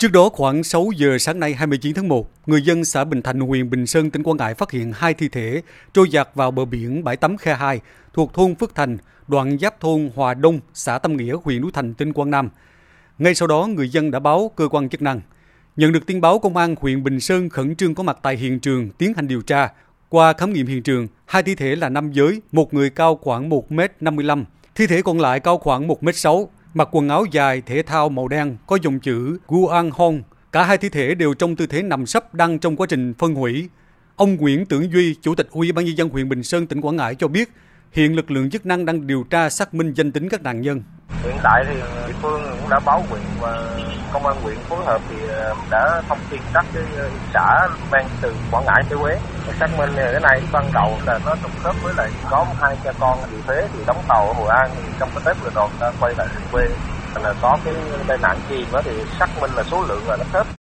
Trước đó khoảng 6 giờ sáng nay 29 tháng 1, người dân xã Bình Thành, huyện Bình Sơn, tỉnh Quảng Ngãi phát hiện hai thi thể trôi giạt vào bờ biển bãi tắm Khe 2 thuộc thôn Phước Thành, đoạn giáp thôn Hòa Đông, xã Tâm Nghĩa, huyện Núi Thành, tỉnh Quảng Nam. Ngay sau đó, người dân đã báo cơ quan chức năng. Nhận được tin báo, công an huyện Bình Sơn khẩn trương có mặt tại hiện trường tiến hành điều tra. Qua khám nghiệm hiện trường, hai thi thể là nam giới, một người cao khoảng 1m55, thi thể còn lại cao khoảng 1m6, mặc quần áo dài thể thao màu đen có dòng chữ Guan Hong. Cả hai thi thể đều trong tư thế nằm sấp đang trong quá trình phân hủy. Ông Nguyễn Tưởng Duy, Chủ tịch Ủy ban nhân dân huyện Bình Sơn tỉnh Quảng Ngãi cho biết, hiện lực lượng chức năng đang điều tra xác minh danh tính các nạn nhân. Hiện tại thì phương cũng đã báo huyện và công an huyện phối hợp thì ờ, đã thông tin các cái ờ, xã mang từ Quảng Ngãi tới Huế. Xác minh cái này ban đầu là nó trùng khớp với lại có hai cha con bị Huế thì đóng tàu ở Hội An thì trong cái Tết vừa rồi đã quay lại quê là có cái tai nạn chìm đó thì xác minh là số lượng là nó khớp